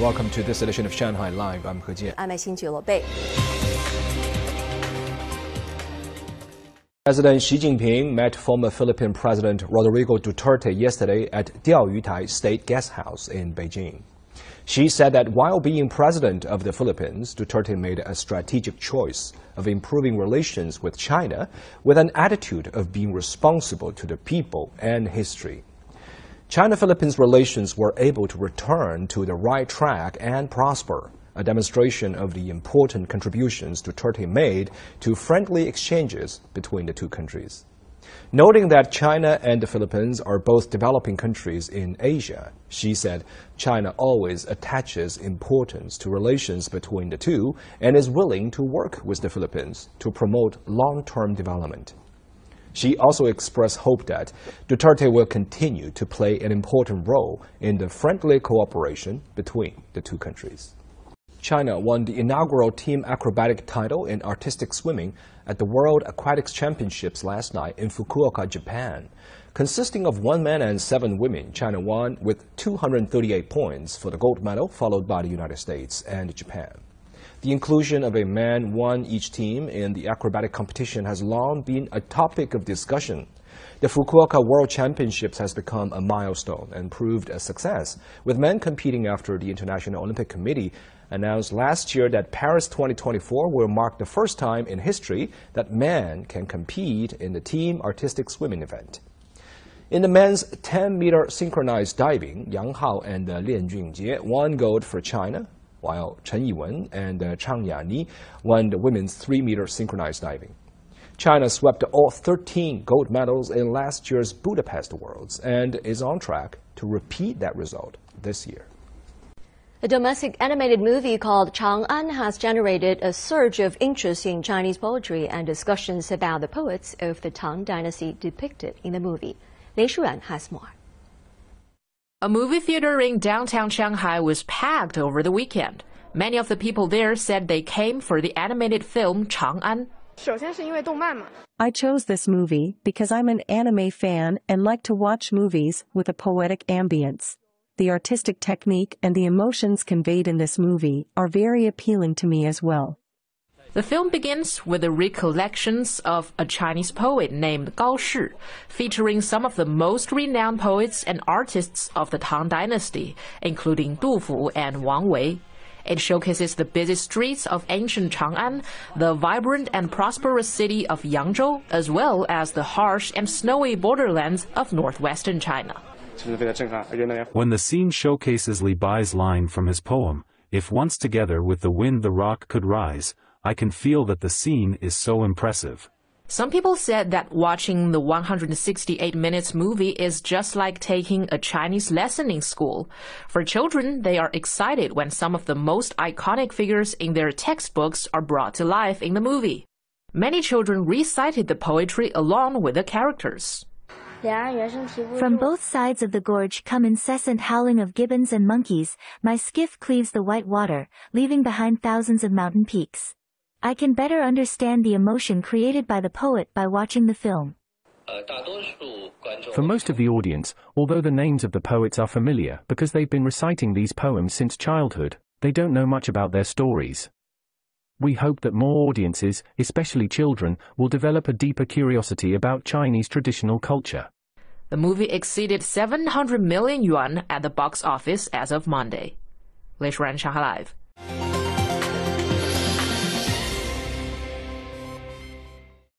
Welcome to this edition of Shanghai Live. I'm He Jian. I'm Xin Bei. President Xi Jinping met former Philippine President Rodrigo Duterte yesterday at Diaoyutai State Guest House in Beijing. Xi said that while being president of the Philippines, Duterte made a strategic choice of improving relations with China with an attitude of being responsible to the people and history. China-Philippines relations were able to return to the right track and prosper a demonstration of the important contributions Duterte made to friendly exchanges between the two countries. Noting that China and the Philippines are both developing countries in Asia, Xi said China always attaches importance to relations between the two and is willing to work with the Philippines to promote long-term development. Xi also expressed hope that Duterte will continue to play an important role in the friendly cooperation between the two countries. China won the inaugural team acrobatic title in artistic swimming at the World Aquatics Championships last night in Fukuoka, Japan. Consisting of one man and seven women, China won with 238 points for the gold medal, followed by the United States and Japan. The inclusion of a man one each team in the acrobatic competition has long been a topic of discussion. The Fukuoka World Championships has become a milestone and proved a success, with men competing after the International Olympic Committee announced last year that Paris 2024 will mark the first time in history that men can compete in the team artistic swimming event. In the men's 10-meter synchronized diving, Yang Hao and uh, Lian Junjie won gold for China, while Chen Yiwen and uh, Chang Yani won the women's 3-meter synchronized diving. China swept all 13 gold medals in last year's Budapest Worlds and is on track to repeat that result this year. A domestic animated movie called Chang'an has generated a surge of interest in Chinese poetry and discussions about the poets of the Tang Dynasty depicted in the movie. Lei Shuyan has more. A movie theater in downtown Shanghai was packed over the weekend. Many of the people there said they came for the animated film Chang'an. I chose this movie because I'm an anime fan and like to watch movies with a poetic ambience the artistic technique and the emotions conveyed in this movie are very appealing to me as well. The film begins with the recollections of a Chinese poet named Gao Shi, featuring some of the most renowned poets and artists of the Tang Dynasty, including Du Fu and Wang Wei. It showcases the busy streets of ancient Chang'an, the vibrant and prosperous city of Yangzhou, as well as the harsh and snowy borderlands of northwestern China. When the scene showcases Li Bai's line from his poem, If once together with the wind the roc could rise, I can feel that the scene is so impressive. Some people said that watching the 168 minutes movie is just like taking a Chinese lesson in school. For children, they are excited when some of the most iconic figures in their textbooks are brought to life in the movie. Many children recited the poetry along with the characters. From both sides of the gorge come incessant howling of gibbons and monkeys, my skiff cleaves the white water, leaving behind thousands of mountain peaks. I can better understand the emotion created by the poet by watching the film. For most of the audience, although the names of the poets are familiar because they've been reciting these poems since childhood, they don't know much about their stories. We hope that more audiences, especially children, will develop a deeper curiosity about Chinese traditional culture. The movie exceeded 700 million yuan at the box office as of Monday. Lei Shuyan, Shanghai Live.